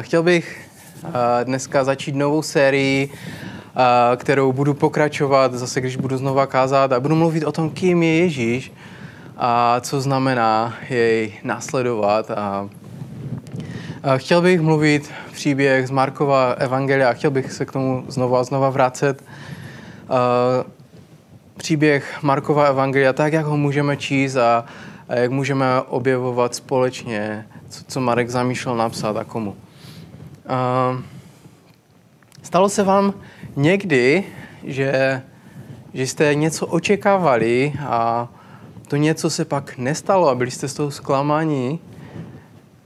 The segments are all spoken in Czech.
Chtěl bych dneska začít novou sérii, kterou budu pokračovat zase, když budu znova kázat a budu mluvit o tom, kým je Ježíš a co znamená jej následovat. A chtěl bych mluvit příběh z Markova Evangelia a chtěl bych se k tomu znova a znova vracet. Příběh Markova Evangelia, tak jak ho můžeme číst a jak můžeme objevovat společně, co, co Marek zamýšlel napsat a komu. Stalo se vám někdy, že, že jste něco očekávali a to něco se pak nestalo a byli jste z toho zklamáni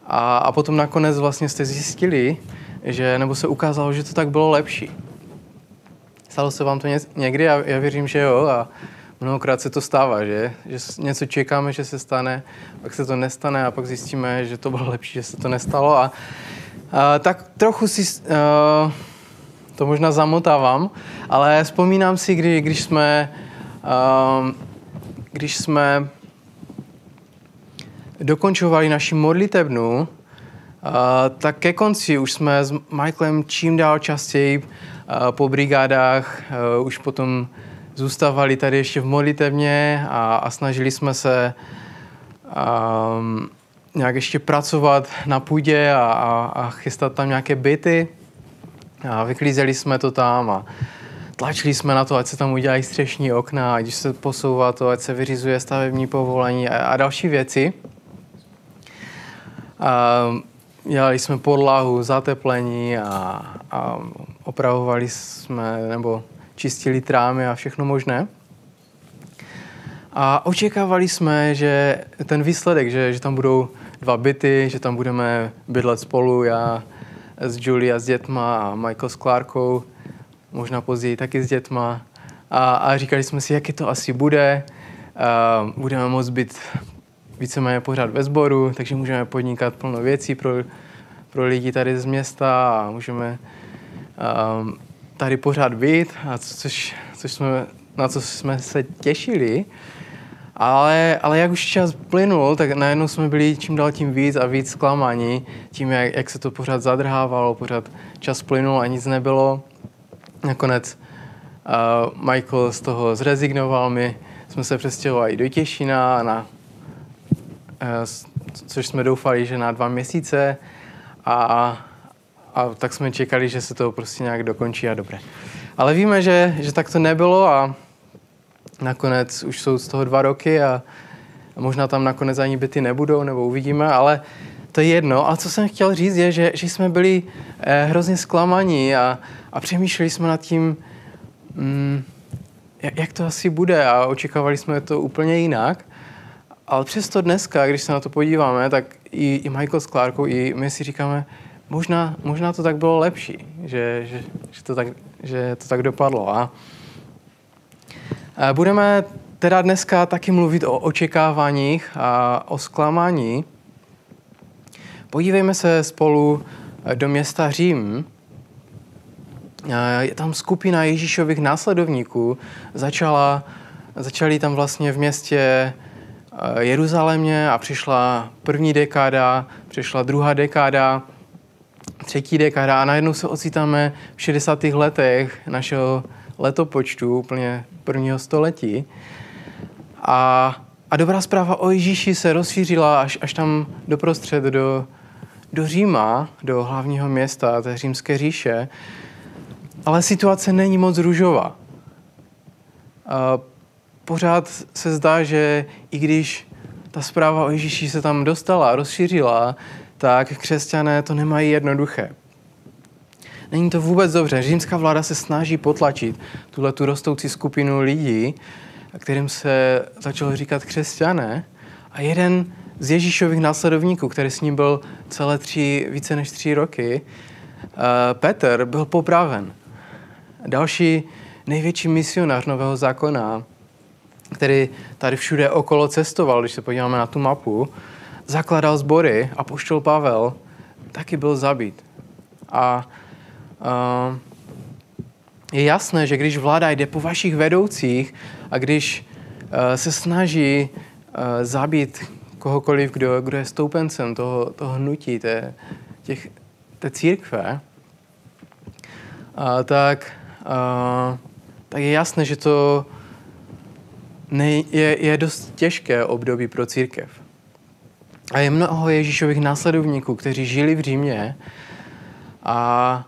a, a potom nakonec vlastně jste zjistili, že, nebo se ukázalo, že to tak bylo lepší. Stalo se vám to někdy? Já, já věřím, že jo. A mnohokrát se to stává, že? že něco čekáme, že se stane, pak se to nestane a pak zjistíme, že to bylo lepší, že se to nestalo. A tak trochu si uh, to možná zamotávám, ale vzpomínám si, kdy, když jsme uh, když jsme dokončovali naši modlitebnu, uh, tak ke konci už jsme s Michaelem čím dál častěji uh, po brigádách uh, už potom zůstávali tady ještě v modlitevně a, a snažili jsme se um, nějak ještě pracovat na půdě a, a, a chystat tam nějaké byty. A vyklízeli jsme to tam a tlačili jsme na to, ať se tam udělají střešní okna, ať se posouvá to, ať se vyřizuje stavební povolení a, a další věci. A dělali jsme podlahu, zateplení a, a opravovali jsme, nebo čistili trámy a všechno možné. A očekávali jsme, že ten výsledek, že, že tam budou dva byty, že tam budeme bydlet spolu, já s Julie a s dětma a Michael s Klárkou, možná později taky s dětma. A, a říkali jsme si, jaké to asi bude. A budeme moct být víceméně pořád ve sboru, takže můžeme podnikat plno věcí pro, pro lidi tady z města a můžeme um, tady pořád být, a což, což jsme, na co jsme se těšili. Ale, ale jak už čas plynul, tak najednou jsme byli čím dál tím víc a víc zklamaní tím, jak, jak se to pořád zadrhávalo, pořád čas plynul a nic nebylo. Nakonec uh, Michael z toho zrezignoval, my jsme se přestěhovali do Těšina, na, uh, což jsme doufali, že na dva měsíce a a tak jsme čekali, že se to prostě nějak dokončí a dobré. Ale víme, že, že tak to nebylo a nakonec už jsou z toho dva roky a, možná tam nakonec ani byty nebudou, nebo uvidíme, ale to je jedno. A co jsem chtěl říct je, že, že jsme byli eh, hrozně zklamaní a, a přemýšleli jsme nad tím, mm, jak, to asi bude a očekávali jsme to úplně jinak. Ale přesto dneska, když se na to podíváme, tak i, i Michael s Clarkou, i my si říkáme, možná, možná to tak bylo lepší, že, že, že, to, tak, že to tak dopadlo. A budeme teda dneska taky mluvit o očekáváních a o zklamání. Podívejme se spolu do města Řím. Je tam skupina Ježíšových následovníků. Začala, začali tam vlastně v městě Jeruzalémě a přišla první dekáda, přišla druhá dekáda třetí dekáda a najednou se ocitáme v 60. letech našeho letopočtu, úplně prvního století. A, a dobrá zpráva o Ježíši se rozšířila až, až tam doprostřed do, do Říma, do hlavního města té římské říše. Ale situace není moc růžová. A pořád se zdá, že i když ta zpráva o Ježíši se tam dostala, rozšířila, tak křesťané to nemají jednoduché. Není to vůbec dobře. Římská vláda se snaží potlačit tuhle tu rostoucí skupinu lidí, kterým se začalo říkat křesťané. A jeden z Ježíšových následovníků, který s ním byl celé tři, více než tři roky, uh, Petr, byl popraven. Další největší misionář Nového zákona, který tady všude okolo cestoval, když se podíváme na tu mapu, zakladal sbory a poštol Pavel taky byl zabít. A je jasné, že když vláda jde po vašich vedoucích a když uh, se snaží uh, zabít kohokoliv, kdo, kdo je stoupencem toho, toho hnutí, té, těch té církve, a, tak, a, tak je jasné, že to ne, je, je dost těžké období pro církev. A je mnoho Ježíšových následovníků, kteří žili v Římě a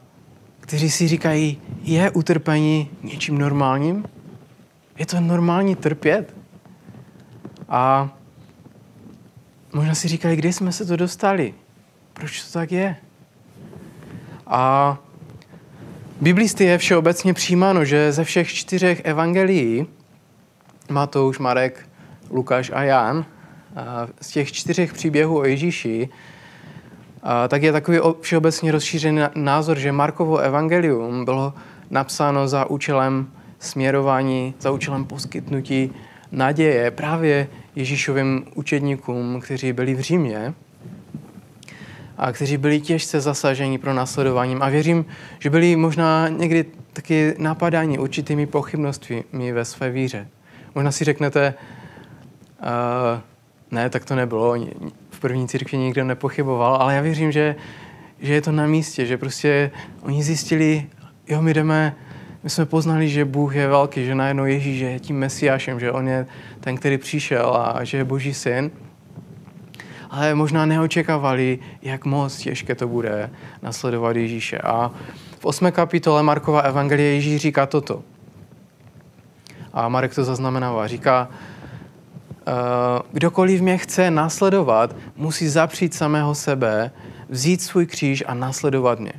kteří si říkají, je utrpení něčím normálním? Je to normální trpět? A možná si říkali, kdy jsme se to dostali? Proč to tak je? A biblisty je všeobecně přijímáno, že ze všech čtyřech evangelií, Matouš, Marek, Lukáš a Jan, z těch čtyřech příběhů o Ježíši, tak je takový všeobecně rozšířený názor, že Markovo evangelium bylo napsáno za účelem směrování, za účelem poskytnutí naděje právě Ježíšovým učedníkům, kteří byli v Římě a kteří byli těžce zasaženi pro následováním. A věřím, že byli možná někdy taky napadáni určitými pochybnostmi ve své víře. Možná si řeknete, uh, ne, tak to nebylo, první církvi nikdo nepochyboval, ale já věřím, že, že je to na místě, že prostě oni zjistili, jo, my jdeme, my jsme poznali, že Bůh je velký, že najednou Ježíš je tím mesiášem, že on je ten, který přišel a že je Boží syn. Ale možná neočekávali, jak moc těžké to bude nasledovat Ježíše. A v 8. kapitole Markova Evangelie Ježíš říká toto. A Marek to zaznamenává. Říká, kdokoliv mě chce následovat, musí zapřít samého sebe, vzít svůj kříž a následovat mě.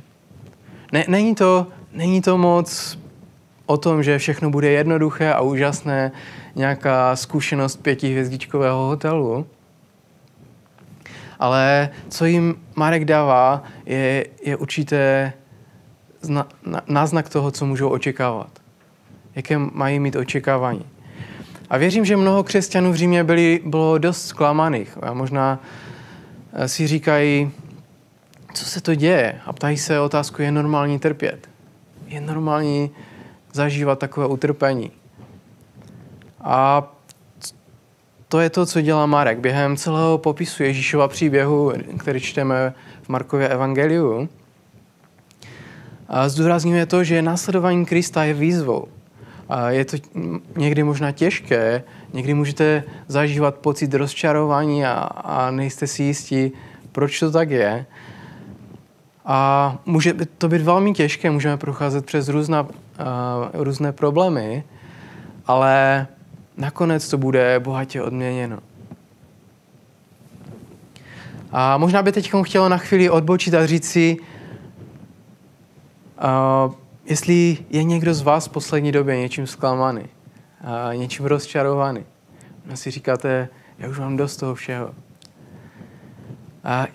Ne, není, to, není to moc o tom, že všechno bude jednoduché a úžasné, nějaká zkušenost pětihvězdičkového hotelu, ale co jim Marek dává, je, je určité zna, na, náznak toho, co můžou očekávat. Jaké mají mít očekávání. A věřím, že mnoho křesťanů v Římě byli, bylo dost zklamaných. A možná eh, si říkají, co se to děje? A ptají se otázku, je normální trpět? Je normální zažívat takové utrpení? A to je to, co dělá Marek. Během celého popisu Ježíšova příběhu, který čteme v Markově evangeliu, zdůrazňuje to, že následování Krista je výzvou. A je to někdy možná těžké, někdy můžete zažívat pocit rozčarování a, a nejste si jistí, proč to tak je. A může to být velmi těžké, můžeme procházet přes různá, uh, různé problémy, ale nakonec to bude bohatě odměněno. A možná by teď chtělo na chvíli odbočit a říct si, uh, Jestli je někdo z vás v poslední době něčím zklamaný, a něčím rozčarovaný, a si říkáte, já už mám dost toho všeho. A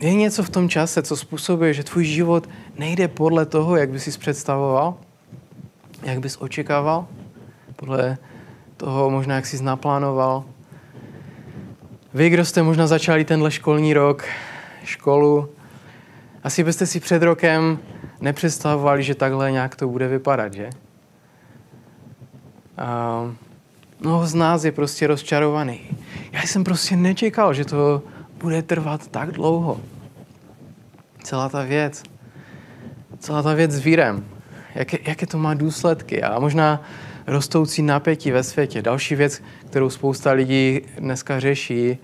je něco v tom čase, co způsobuje, že tvůj život nejde podle toho, jak bys si představoval, jak bys očekával, podle toho možná, jak jsi naplánoval. Vy, kdo jste možná začali tenhle školní rok, školu, asi byste si před rokem nepředstavovali, že takhle nějak to bude vypadat, že? A mnoho z nás je prostě rozčarovaný. Já jsem prostě nečekal, že to bude trvat tak dlouho. Celá ta věc. Celá ta věc s vírem. Jaké, jaké to má důsledky. A možná rostoucí napětí ve světě. Další věc, kterou spousta lidí dneska řeší,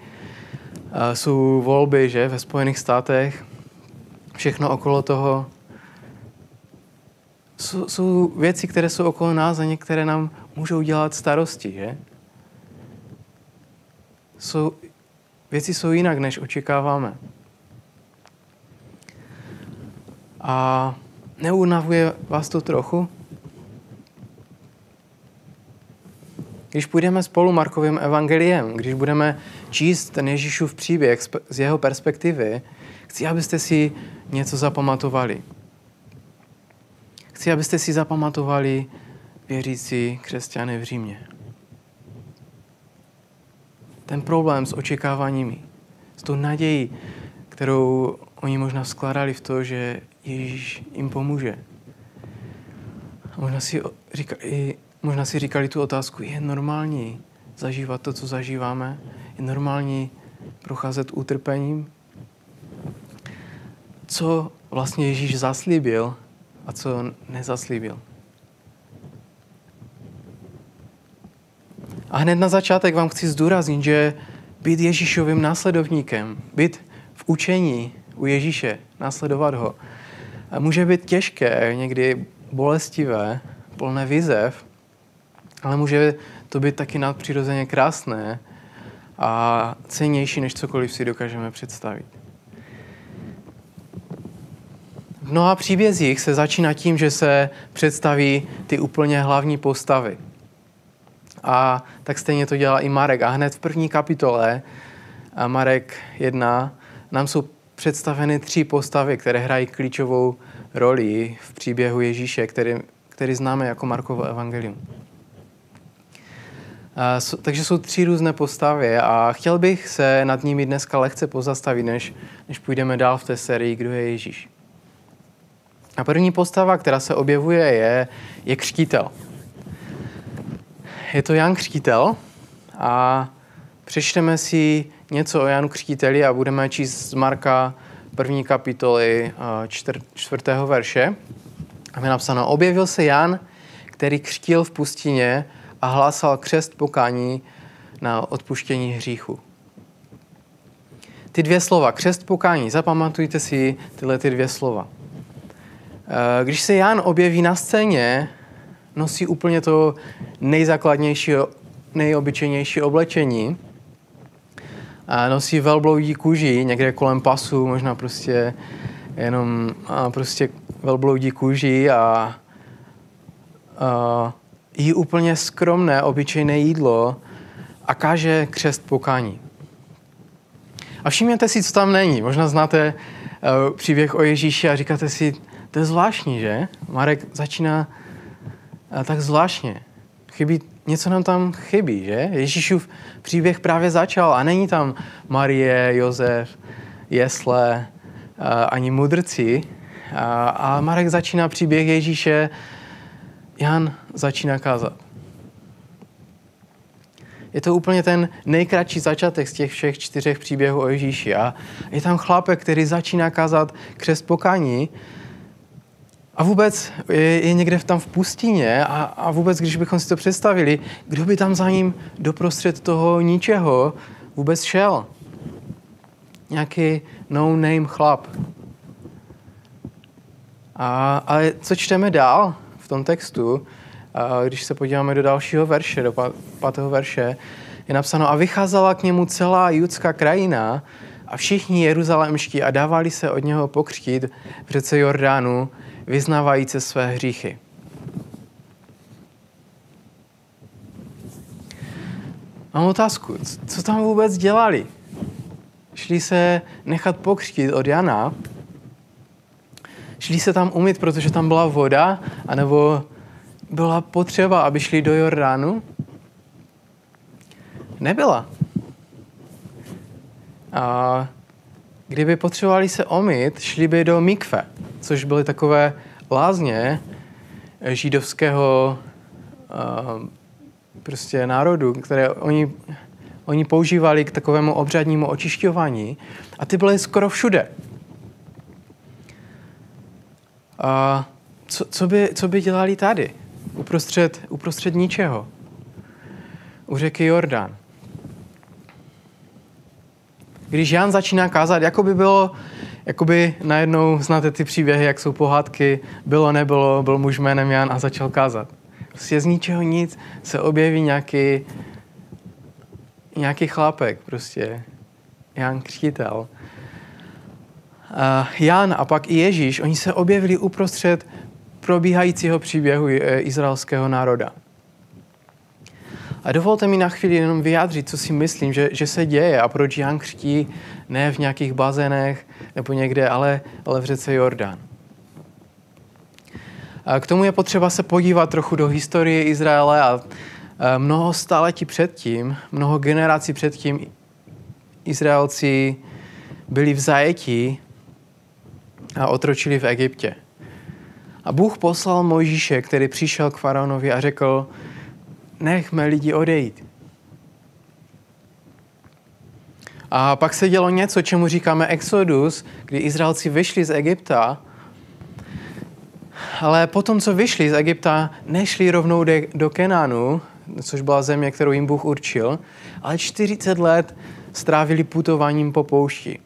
jsou volby, že, ve Spojených státech. Všechno okolo toho jsou, jsou věci, které jsou okolo nás a některé nám můžou dělat starosti, že? Jsou, věci jsou jinak, než očekáváme. A neunavuje vás to trochu? Když půjdeme spolu Markovým evangeliem, když budeme číst ten Ježíšův příběh z jeho perspektivy, chci, abyste si něco zapamatovali. Chci, abyste si zapamatovali věřící křesťany v Římě. Ten problém s očekáváními, s tou nadějí, kterou oni možná skládali v to, že Ježíš jim pomůže. A možná si říkali, možná si říkali tu otázku, je normální zažívat to, co zažíváme? Je normální procházet utrpením? Co vlastně Ježíš zaslíbil a co nezaslíbil. A hned na začátek vám chci zdůraznit, že být Ježíšovým následovníkem, být v učení u Ježíše, následovat ho, může být těžké, někdy bolestivé, plné výzev, ale může to být taky nadpřirozeně krásné a cenější, než cokoliv si dokážeme představit. V mnoha příbězích se začíná tím, že se představí ty úplně hlavní postavy. A tak stejně to dělá i Marek. A hned v první kapitole, Marek 1, nám jsou představeny tři postavy, které hrají klíčovou roli v příběhu Ježíše, který, který známe jako Markovo evangelium. Takže jsou tři různé postavy a chtěl bych se nad nimi dneska lehce pozastavit, než, než půjdeme dál v té sérii, kdo je Ježíš. A první postava, která se objevuje, je, je křtítel. Je to Jan Křtítel a přečteme si něco o Janu Křtíteli a budeme číst z Marka první kapitoly čtvr, čtvrtého verše. A je napsáno, objevil se Jan, který křtil v pustině a hlásal křest pokání na odpuštění hříchu. Ty dvě slova, křest pokání, zapamatujte si tyhle ty dvě slova. Eh, když se Jan objeví na scéně, nosí úplně to nejzákladnější, nejobyčejnější oblečení. A nosí velbloudí kůži, někde kolem pasu, možná prostě jenom a prostě velbloudí kůži a, a jí úplně skromné, obyčejné jídlo a káže křest pokání. A všimněte si, co tam není. Možná znáte uh, příběh o Ježíši a říkáte si, to je zvláštní, že? Marek začíná tak zvláštně. Chybí, něco nám tam chybí, že? Ježíšův příběh právě začal a není tam Marie, Josef, jesle, ani mudrci. A Marek začíná příběh Ježíše, Jan začíná kázat. Je to úplně ten nejkratší začátek z těch všech čtyřech příběhů o Ježíši. A je tam chlapek, který začíná kázat křest pokání a vůbec je, je někde tam v pustině a, a vůbec, když bychom si to představili, kdo by tam za ním doprostřed toho ničeho vůbec šel? Nějaký no-name chlap. A, ale co čteme dál v tom textu, a když se podíváme do dalšího verše, do pátého verše, je napsáno, a vycházela k němu celá judská krajina a všichni jeruzalémští a dávali se od něho pokřtít v řece Jordánu, vyznávající své hříchy. Mám otázku, co tam vůbec dělali? Šli se nechat pokřtít od Jana, šli se tam umyt, protože tam byla voda, anebo byla potřeba, aby šli do Jordánu? Nebyla. A kdyby potřebovali se omít, šli by do mikve, což byly takové lázně židovského uh, prostě národu, které oni, oni používali k takovému obřadnímu očišťování a ty byly skoro všude. A co, co, by, co by dělali tady? uprostřed, uprostřed ničeho. U řeky Jordán. Když Jan začíná kázat, jako by bylo, jako by najednou, znáte ty příběhy, jak jsou pohádky, bylo, nebylo, byl muž jménem Jan a začal kázat. Prostě z ničeho nic se objeví nějaký, nějaký chlápek, prostě Jan Křtitel. Jan a pak i Ježíš, oni se objevili uprostřed probíhajícího příběhu eh, izraelského národa. A dovolte mi na chvíli jenom vyjádřit, co si myslím, že, že se děje a proč Jan křtí ne v nějakých bazénech nebo někde, ale, ale v řece Jordán. K tomu je potřeba se podívat trochu do historie Izraele a mnoho staletí předtím, mnoho generací předtím Izraelci byli v zajetí a otročili v Egyptě. A Bůh poslal Mojžíše, který přišel k faraonovi a řekl, nechme lidi odejít. A pak se dělo něco, čemu říkáme Exodus, kdy Izraelci vyšli z Egypta, ale potom, co vyšli z Egypta, nešli rovnou de, do Kenánu, což byla země, kterou jim Bůh určil, ale 40 let strávili putováním po poušti.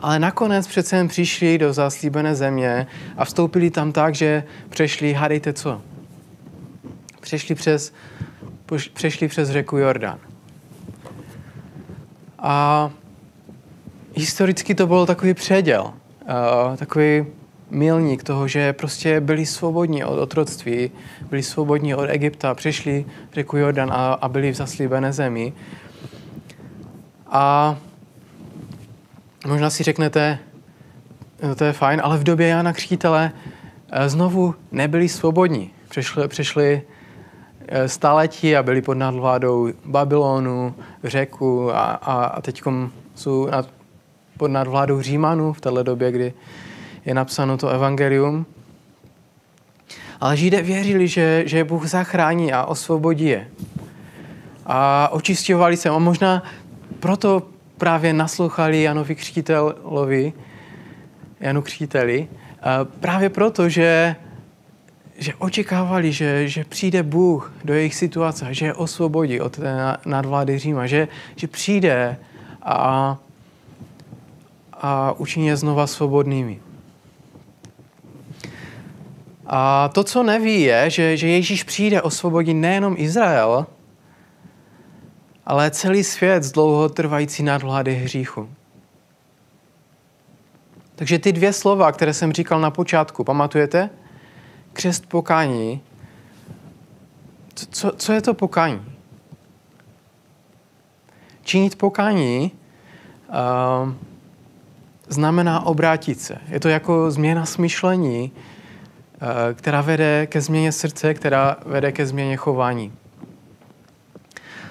Ale nakonec přece jen přišli do zaslíbené země a vstoupili tam tak, že přešli, hádejte co? Přešli přes, přešli přes řeku Jordan. A historicky to byl takový předěl, uh, takový milník toho, že prostě byli svobodní od otroctví, byli svobodní od Egypta, přišli řeku Jordan a, a byli v zaslíbené zemi. A možná si řeknete, no to je fajn, ale v době Jana Křtítele eh, znovu nebyli svobodní. Přešli eh, staletí a byli pod nadvládou Babylonu, řeku a, a, a teď jsou nad, pod nadvládou Římanů v této době, kdy je napsáno to evangelium. Ale Židé věřili, že, že Bůh zachrání a osvobodí je. A očistěvali se. A možná proto právě naslouchali Janovi Křtítelovi, Janu Křtíteli, právě proto, že, že očekávali, že, že přijde Bůh do jejich situace, že je osvobodí od té nadvlády Říma, že, že přijde a, a učiní je znova svobodnými. A to, co neví, je, že, že Ježíš přijde osvobodit nejenom Izrael, ale celý svět z dlouhotrvající nadvlády hříchu. Takže ty dvě slova, které jsem říkal na počátku, pamatujete? Křest pokání. Co, co je to pokání? Činit pokání uh, znamená obrátit se. Je to jako změna smyšlení, uh, která vede ke změně srdce, která vede ke změně chování.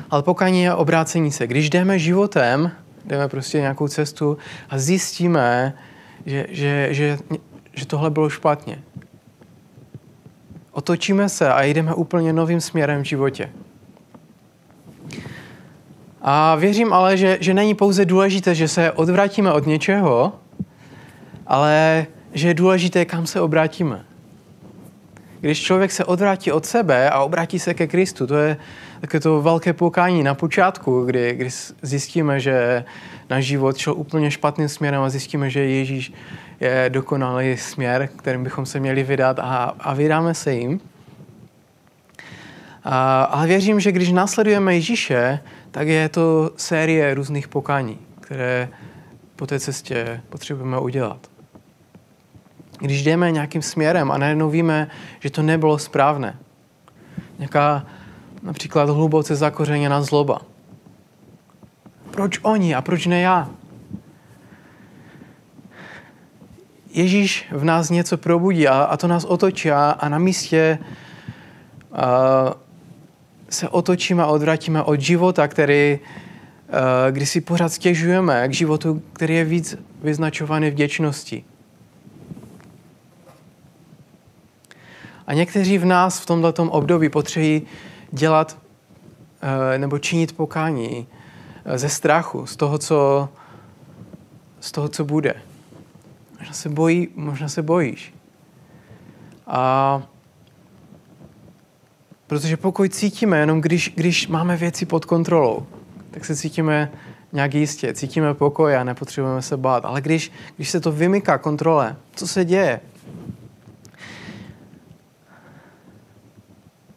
Ale pokání je obrácení se. Když jdeme životem, jdeme prostě nějakou cestu a zjistíme, že, že, že, že tohle bylo špatně. Otočíme se a jdeme úplně novým směrem v životě. A věřím ale, že, že není pouze důležité, že se odvrátíme od něčeho, ale že je důležité, kam se obrátíme. Když člověk se odvrátí od sebe a obrátí se ke Kristu, to je také to velké pokání na počátku, kdy, kdy zjistíme, že náš život šel úplně špatným směrem a zjistíme, že Ježíš je dokonalý směr, kterým bychom se měli vydat a, a vydáme se jim. A, ale věřím, že když následujeme Ježíše, tak je to série různých pokání, které po té cestě potřebujeme udělat. Když jdeme nějakým směrem a najednou víme, že to nebylo správné, nějaká například hluboce zakořeněná zloba. Proč oni a proč ne já? Ježíš v nás něco probudí a, a to nás otočí a, a na místě a, se otočíme a odvratíme od života, který, a, kdy si pořád stěžujeme k životu, který je víc vyznačovaný vděčností. A někteří v nás v tomto období potřebují dělat eh, nebo činit pokání eh, ze strachu, z toho, co, z toho, co bude. Možná se, bojí, možná se bojíš. A protože pokud cítíme, jenom když, když máme věci pod kontrolou, tak se cítíme nějak jistě, cítíme pokoj a nepotřebujeme se bát. Ale když, když se to vymyká kontrole, co se děje?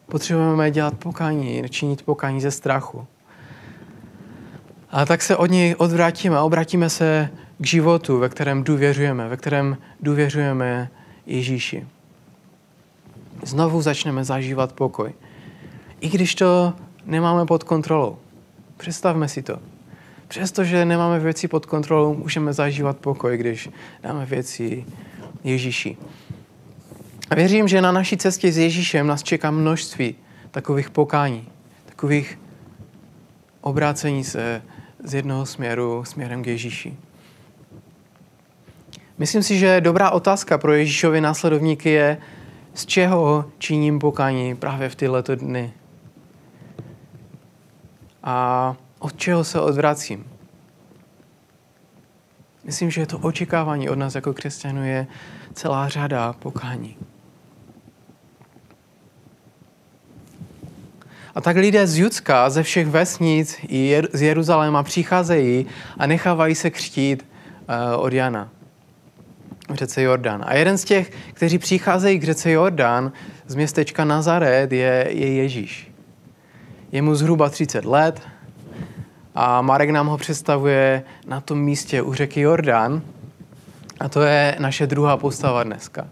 Potřebujeme dělat pokání, činit pokání ze strachu. A tak se od něj odvrátíme obratíme se k životu, ve kterém důvěřujeme, ve kterém důvěřujeme Ježíši. Znovu začneme zažívat pokoj. I když to nemáme pod kontrolou. Představme si to. Přestože nemáme věci pod kontrolou, můžeme zažívat pokoj, když dáme věci Ježíši. A věřím, že na naší cestě s Ježíšem nás čeká množství takových pokání, takových obrácení se z jednoho směru směrem k Ježíši. Myslím si, že dobrá otázka pro Ježíšovi následovníky je, z čeho činím pokání právě v tyhle dny. A od čeho se odvracím. Myslím, že to očekávání od nás jako křesťanů je celá řada pokání. A tak lidé z Judska, ze všech vesnic i z Jeruzaléma přicházejí a nechávají se křtít uh, od Jana v řece Jordán. A jeden z těch, kteří přicházejí k řece Jordán z městečka Nazaret, je, je Ježíš. Je mu zhruba 30 let a Marek nám ho představuje na tom místě u řeky Jordán. A to je naše druhá postava dneska.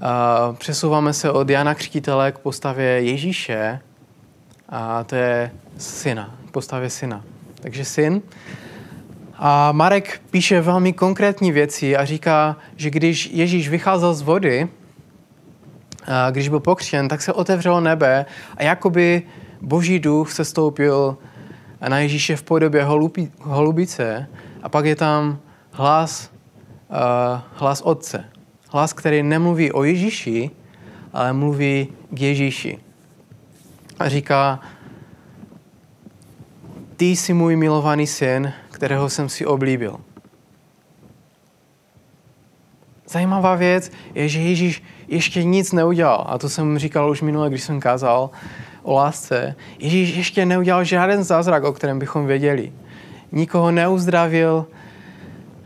A přesouváme se od Jana Křtitele k postavě Ježíše a to je syna, postavě syna. Takže syn. A Marek píše velmi konkrétní věci a říká, že když Ježíš vycházel z vody, a když byl pokřtěn, tak se otevřelo nebe a jakoby boží duch se stoupil na Ježíše v podobě holubi, holubice a pak je tam hlas, uh, hlas Otce. Hlas, který nemluví o Ježíši, ale mluví k Ježíši. A říká, ty jsi můj milovaný syn, kterého jsem si oblíbil. Zajímavá věc je, že Ježíš ještě nic neudělal. A to jsem říkal už minule, když jsem kázal o lásce. Ježíš ještě neudělal žádný zázrak, o kterém bychom věděli. Nikoho neuzdravil,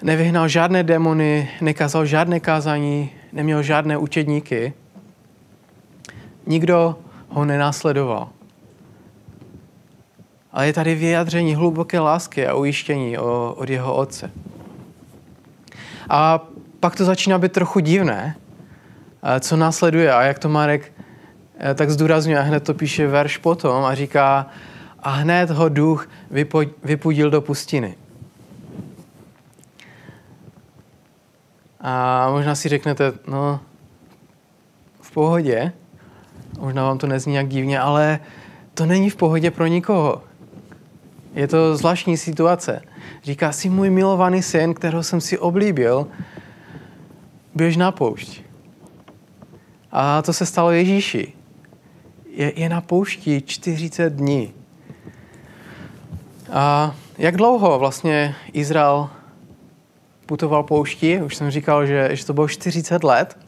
nevyhnal žádné demony, nekázal žádné kázání, neměl žádné učedníky. Nikdo ho nenásledoval. Ale je tady vyjádření hluboké lásky a ujištění od jeho otce. A pak to začíná být trochu divné, co následuje a jak to Marek eh, tak zdůrazňuje a hned to píše verš potom a říká a hned ho duch vypudil do pustiny. A možná si řeknete, no, v pohodě, možná vám to nezní jak divně, ale to není v pohodě pro nikoho. Je to zvláštní situace. Říká, si můj milovaný syn, kterého jsem si oblíbil, běž na poušť. A to se stalo Ježíši. Je, je na poušti 40 dní. A jak dlouho vlastně Izrael putoval poušti? Už jsem říkal, že, že to bylo 40 let.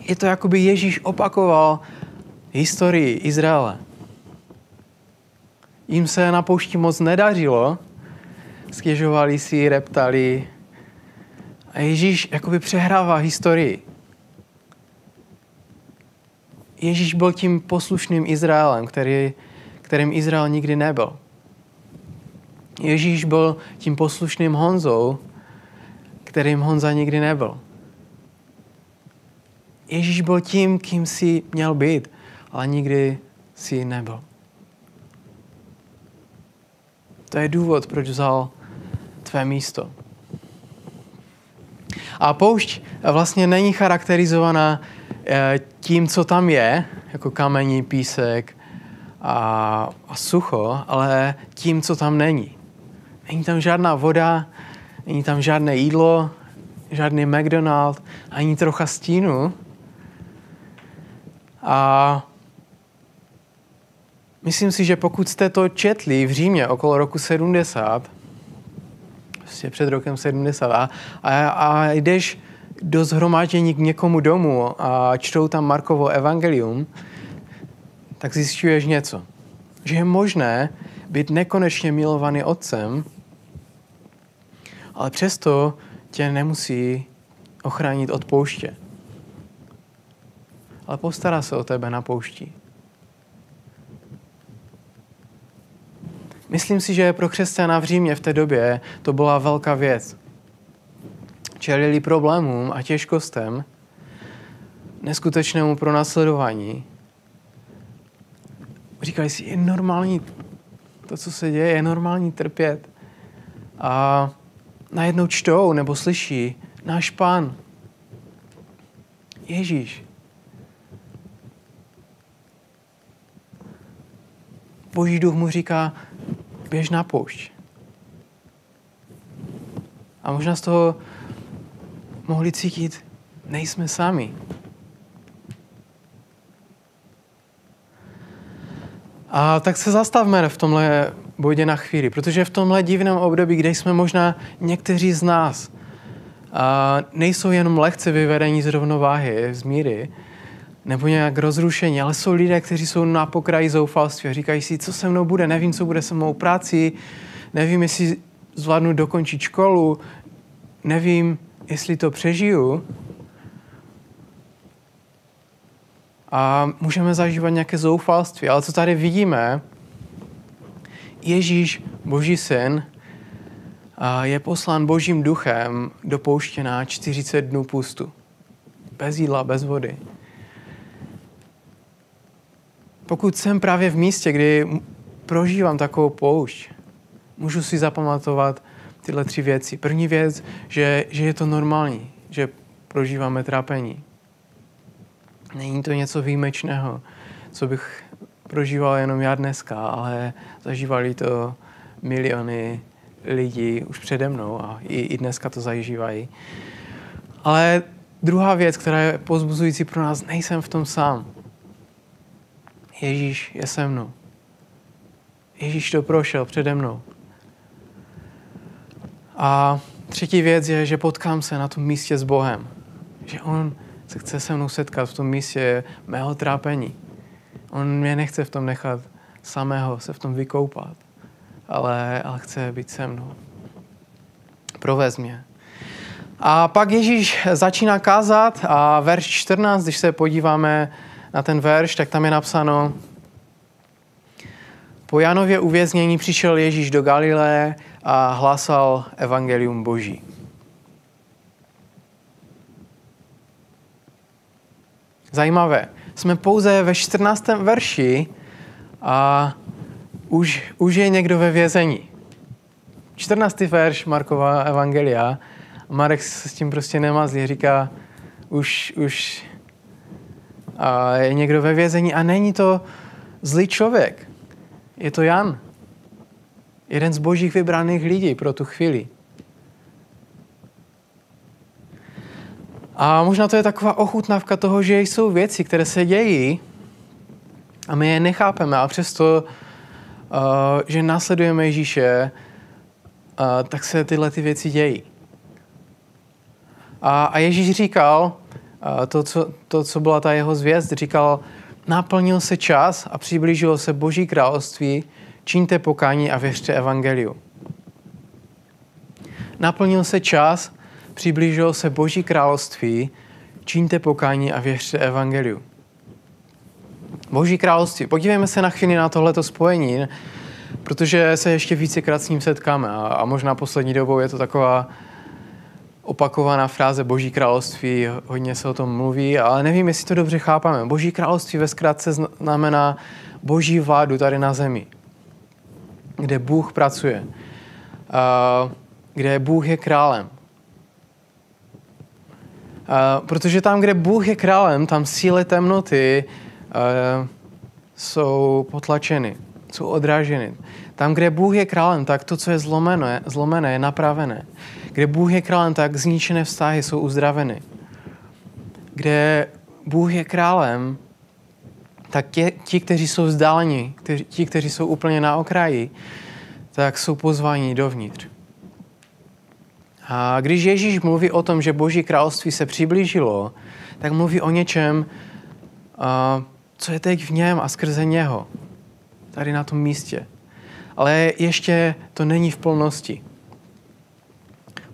Je to, jako by Ježíš opakoval historii Izraele. Jim se na poušti moc nedařilo, stěžovali si, reptali. A Ježíš jakoby přehrává historii. Ježíš byl tím poslušným Izraelem, který, kterým Izrael nikdy nebyl. Ježíš byl tím poslušným Honzou, kterým Honza nikdy nebyl. Ježíš byl tím, kým si měl být, ale nikdy si nebyl. To je důvod, proč vzal tvé místo. A poušť vlastně není charakterizovaná eh, tím, co tam je, jako kamení, písek a, a sucho, ale tím, co tam není. Není tam žádná voda, není tam žádné jídlo, žádný McDonald, ani trocha stínu. A myslím si, že pokud jste to četli v Římě okolo roku 70, prostě před rokem 70, a, a, a jdeš do zhromáždění k někomu domů a čtou tam Markovo evangelium, tak zjišťuješ něco. Že je možné být nekonečně milovaný otcem, ale přesto tě nemusí ochránit od pouště. Ale postará se o tebe na poušti. Myslím si, že pro křesťana v Římě v té době to byla velká věc. Čelili problémům a těžkostem, neskutečnému pronásledování. Říkali si, je normální to, co se děje, je normální trpět. A najednou čtou nebo slyší náš pán, Ježíš. Boží duch mu říká, běž na poušť. A možná z toho mohli cítit, nejsme sami. A tak se zastavme v tomhle bodě na chvíli, protože v tomhle divném období, kde jsme možná někteří z nás a nejsou jenom lehce vyvedení z rovnováhy, z míry, nebo nějak rozrušení, ale jsou lidé, kteří jsou na pokraji zoufalství a říkají si, co se mnou bude, nevím, co bude se mou práci, nevím, jestli zvládnu dokončit školu, nevím, jestli to přežiju. A můžeme zažívat nějaké zoufalství, ale co tady vidíme, Ježíš, Boží syn, je poslán Božím duchem do pouště na 40 dnů pustu. Bez jídla, bez vody. Pokud jsem právě v místě, kdy prožívám takovou poušť, můžu si zapamatovat tyhle tři věci. První věc, že, že je to normální, že prožíváme trápení. Není to něco výjimečného, co bych prožíval jenom já dneska, ale zažívali to miliony lidí už přede mnou a i, i dneska to zažívají. Ale druhá věc, která je pozbuzující pro nás, nejsem v tom sám. Ježíš je se mnou. Ježíš to prošel přede mnou. A třetí věc je, že potkám se na tom místě s Bohem. Že On se chce se mnou setkat v tom místě mého trápení. On mě nechce v tom nechat samého se v tom vykoupat, ale, ale chce být se mnou. Provez mě. A pak Ježíš začíná kázat a verš 14, když se podíváme na ten verš, tak tam je napsáno, po Janově uvěznění přišel Ježíš do Galileje a hlásal evangelium Boží. Zajímavé. Jsme pouze ve 14. verši a už, už je někdo ve vězení. 14. verš Markova evangelia. Marek s tím prostě nemazlí. Říká, už, už a je někdo ve vězení a není to zlý člověk. Je to Jan. Jeden z božích vybraných lidí pro tu chvíli. A možná to je taková ochutnávka toho, že jsou věci, které se dějí a my je nechápeme a přesto, uh, že následujeme Ježíše, uh, tak se tyhle ty věci dějí. A, Ježíš říkal, to co, to, co byla ta jeho zvěst, říkal, naplnil se čas a přiblížilo se Boží království, čiňte pokání a věřte evangeliu. Naplnil se čas, přiblížilo se Boží království, čiňte pokání a věřte evangeliu. Boží království. Podívejme se na chvíli na tohleto spojení, protože se ještě vícekrát s ním setkáme a, a možná poslední dobou je to taková opakovaná fráze Boží království, hodně se o tom mluví, ale nevím, jestli to dobře chápeme. Boží království ve zkratce znamená Boží vládu tady na zemi, kde Bůh pracuje, kde Bůh je králem. Protože tam, kde Bůh je králem, tam síly temnoty jsou potlačeny, jsou odráženy. Tam, kde Bůh je králem, tak to, co je zlomené, zlomené je napravené. Kde Bůh je králem, tak zničené vztahy jsou uzdraveny. Kde Bůh je králem, tak tě, ti, kteří jsou vzdáleni, ti, kteří jsou úplně na okraji, tak jsou pozváni dovnitř. A když Ježíš mluví o tom, že Boží království se přiblížilo, tak mluví o něčem, co je teď v něm a skrze něho. Tady na tom místě. Ale ještě to není v plnosti.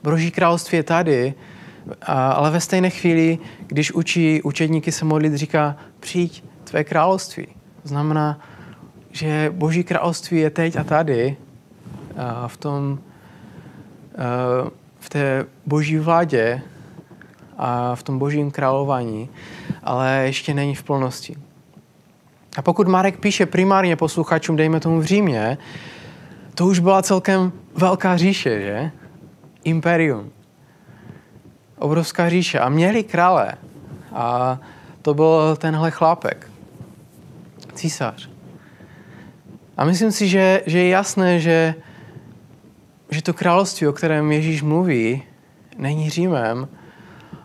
Boží království je tady, ale ve stejné chvíli, když učí učedníky se modlit, říká, přijď tvé království. To znamená, že Boží království je teď a tady a v tom, v té boží vládě a v tom božím králování, ale ještě není v plnosti. A pokud Marek píše primárně posluchačům, dejme tomu v Římě, to už byla celkem velká říše, že? Imperium. Obrovská říše. A měli krále. A to byl tenhle chlápek. Císař. A myslím si, že, že je jasné, že, že to království, o kterém Ježíš mluví, není Římem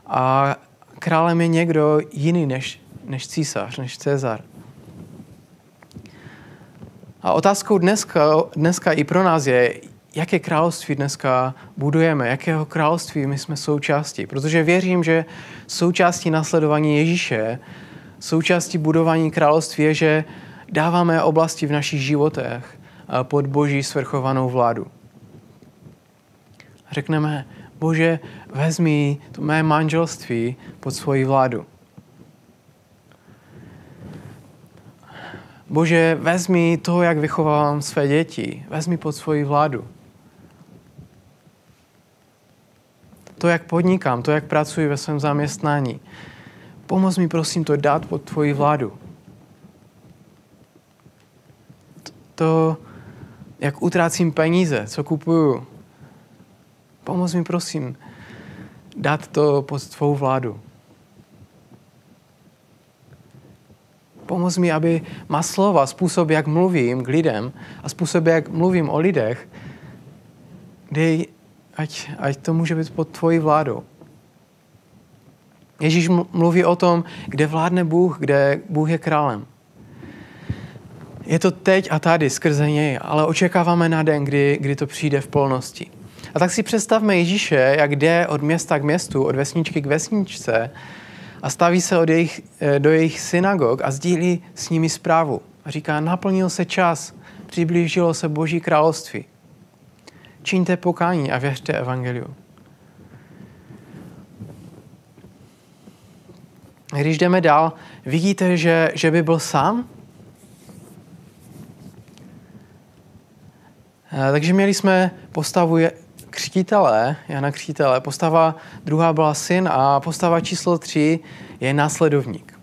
a králem je někdo jiný než, než císař, než Cezar. A otázkou dneska, dneska i pro nás je, jaké království dneska budujeme, jakého království my jsme součástí. Protože věřím, že součástí nasledování Ježíše, součástí budování království je, že dáváme oblasti v našich životech pod boží svrchovanou vládu. Řekneme, Bože, vezmi to mé manželství pod svoji vládu. Bože, vezmi to, jak vychovávám své děti, vezmi pod svoji vládu. To, jak podnikám, to, jak pracuji ve svém zaměstnání. Pomoz mi prosím to dát pod tvoji vládu. To, jak utrácím peníze, co kupuju. Pomoz mi prosím dát to pod tvou vládu. Pomoz mi, aby má slova, způsob, jak mluvím k lidem a způsob, jak mluvím o lidech, dej, ať, ať to může být pod tvojí vládou. Ježíš mluví o tom, kde vládne Bůh, kde Bůh je králem. Je to teď a tady skrze něj, ale očekáváme na den, kdy, kdy to přijde v polnosti. A tak si představme Ježíše, jak jde od města k městu, od vesničky k vesničce a staví se od jejich, eh, do jejich synagog a sdílí s nimi zprávu. A říká, naplnil se čas, přiblížilo se Boží království. Čiňte pokání a věřte evangeliu. Když jdeme dál, vidíte, že, že by byl sám? Eh, takže měli jsme postavu křtitele, Jana Křtitele. Postava druhá byla syn a postava číslo tři je následovník.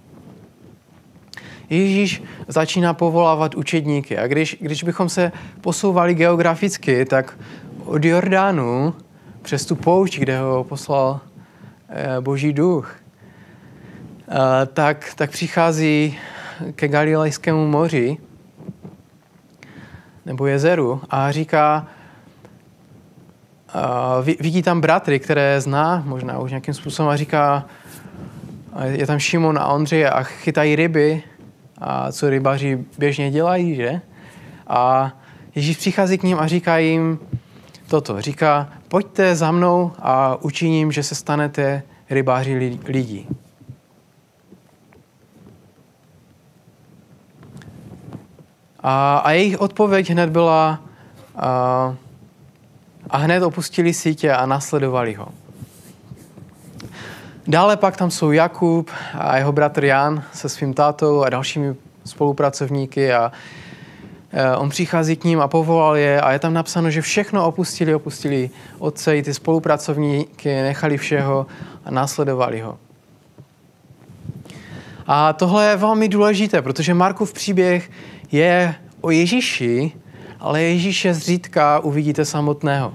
Ježíš začíná povolávat učedníky a když, když bychom se posouvali geograficky, tak od Jordánu přes tu poušť, kde ho poslal eh, Boží duch, eh, tak, tak přichází ke Galilejskému moři nebo jezeru a říká, vidí tam bratry, které zná, možná už nějakým způsobem a říká, je tam Šimon a Ondřej a chytají ryby, a co rybaři běžně dělají, že? A Ježíš přichází k ním a říká jim toto. Říká, pojďte za mnou a učiním, že se stanete rybáři lidí. A, a jejich odpověď hned byla, a, a hned opustili sítě a nasledovali ho. Dále pak tam jsou Jakub a jeho bratr Jan se svým tátou a dalšími spolupracovníky a e, on přichází k ním a povolal je a je tam napsáno, že všechno opustili, opustili otce i ty spolupracovníky, nechali všeho a následovali ho. A tohle je velmi důležité, protože Markův příběh je o Ježíši, ale Ježíše zřídka uvidíte samotného.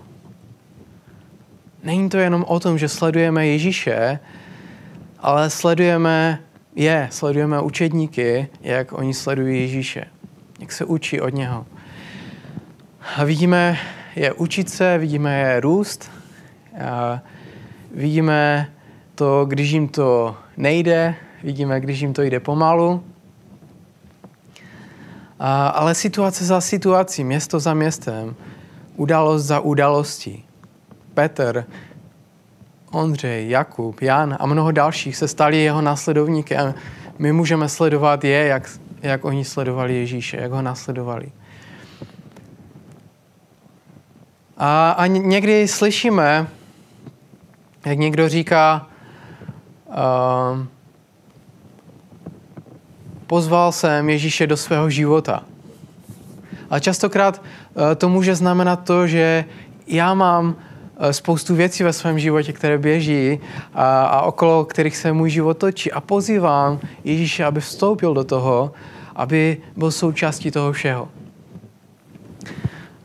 Není to jenom o tom, že sledujeme Ježíše, ale sledujeme je, sledujeme učedníky, jak oni sledují Ježíše, jak se učí od něho. A vidíme je učit se, vidíme je růst, a vidíme to, když jim to nejde, vidíme, když jim to jde pomalu, a, ale situace za situací, město za městem, událost za událostí. Petr, Ondřej, Jakub, Jan a mnoho dalších se stali jeho následovníky a my můžeme sledovat je, jak, jak oni sledovali Ježíše, jak ho následovali. A, a někdy slyšíme, jak někdo říká, uh, pozval jsem Ježíše do svého života. A častokrát eh, to může znamenat to, že já mám eh, spoustu věcí ve svém životě, které běží a, a okolo kterých se můj život točí. A pozývám Ježíše, aby vstoupil do toho, aby byl součástí toho všeho.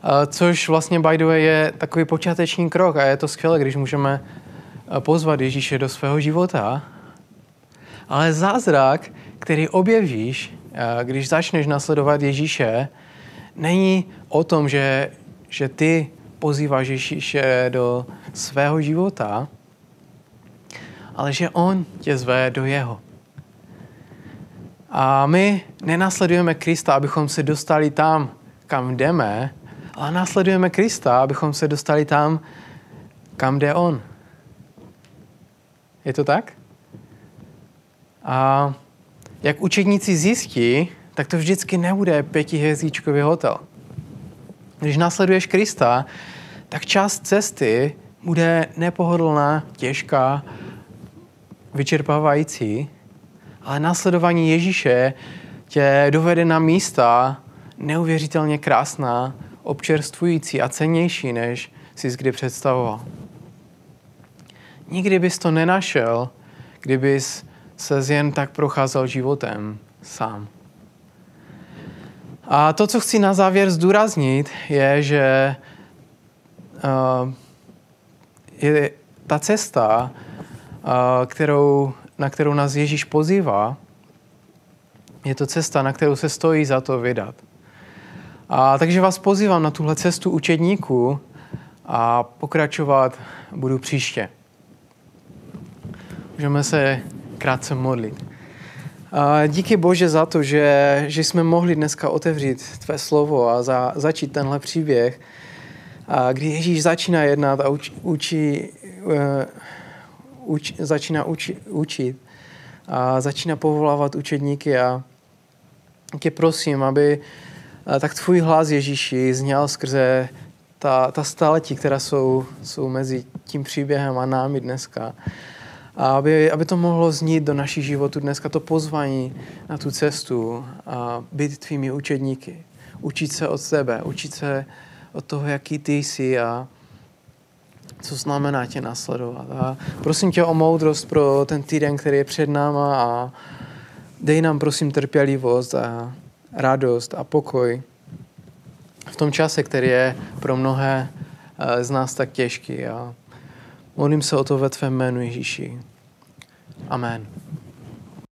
A, což vlastně, by the way, je takový počáteční krok a je to skvělé, když můžeme eh, pozvat Ježíše do svého života. Ale zázrak který objevíš, eh, když začneš nasledovat Ježíše, není o tom, že, že ty pozýváš Ježíše do svého života, ale že on tě zve do jeho. A my nenasledujeme Krista, abychom se dostali tam, kam jdeme, ale následujeme Krista, abychom se dostali tam, kam jde On. Je to tak? A jak učedníci zjistí, tak to vždycky nebude pětihvězdíčkový hotel. Když následuješ Krista, tak část cesty bude nepohodlná, těžká, vyčerpávající, ale následování Ježíše tě dovede na místa neuvěřitelně krásná, občerstvující a cennější, než jsi kdy představoval. Nikdy bys to nenašel, kdybys se jen tak procházel životem sám. A to, co chci na závěr zdůraznit, je, že uh, je ta cesta, uh, kterou, na kterou nás Ježíš pozývá, je to cesta, na kterou se stojí za to vydat. A takže vás pozývám na tuhle cestu učedníků a pokračovat budu příště. Můžeme se krátce modlit. A díky Bože za to, že, že jsme mohli dneska otevřít tvé slovo a za, začít tenhle příběh, a kdy Ježíš začíná jednat a uč, učí, uh, uč, začíná uči, učit a začíná povolávat učedníky a tě prosím, aby tak tvůj hlas Ježíši zněl skrze ta, ta staletí, která jsou, jsou mezi tím příběhem a námi dneska. A aby, aby to mohlo znít do našich životů dneska, to pozvání na tu cestu a být tvými učedníky. Učit se od sebe, učit se od toho, jaký ty jsi a co znamená tě nasledovat. A prosím tě o moudrost pro ten týden, který je před náma a dej nám prosím trpělivost a radost a pokoj v tom čase, který je pro mnohé eh, z nás tak těžký. A Modlím se o to ve tvém jménu Ježíši. Amen.